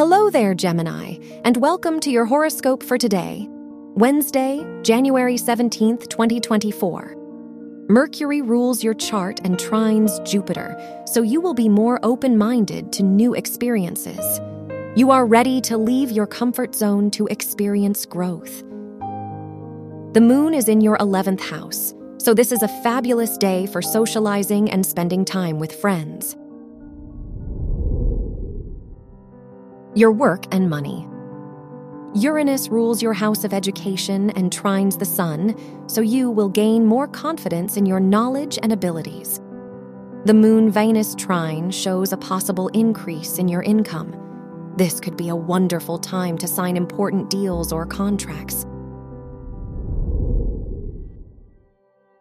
Hello there, Gemini, and welcome to your horoscope for today, Wednesday, January 17th, 2024. Mercury rules your chart and trines Jupiter, so you will be more open minded to new experiences. You are ready to leave your comfort zone to experience growth. The moon is in your 11th house, so this is a fabulous day for socializing and spending time with friends. Your work and money. Uranus rules your house of education and trines the sun, so you will gain more confidence in your knowledge and abilities. The Moon Venus trine shows a possible increase in your income. This could be a wonderful time to sign important deals or contracts.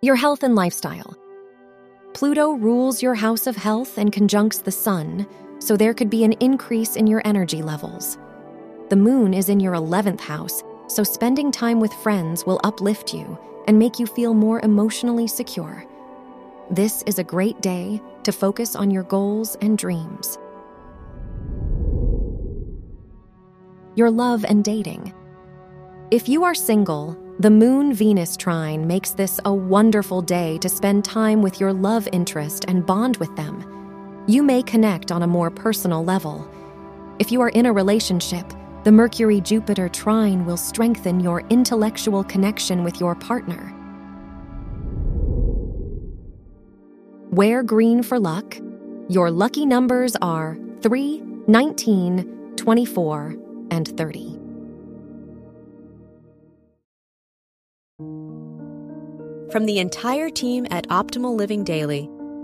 Your health and lifestyle. Pluto rules your house of health and conjuncts the sun, so there could be an increase in your energy levels. The moon is in your 11th house, so spending time with friends will uplift you and make you feel more emotionally secure. This is a great day to focus on your goals and dreams. Your love and dating. If you are single, the Moon Venus trine makes this a wonderful day to spend time with your love interest and bond with them. You may connect on a more personal level. If you are in a relationship, the Mercury Jupiter trine will strengthen your intellectual connection with your partner. Wear green for luck. Your lucky numbers are 3, 19, 24, and 30. From the entire team at Optimal Living Daily,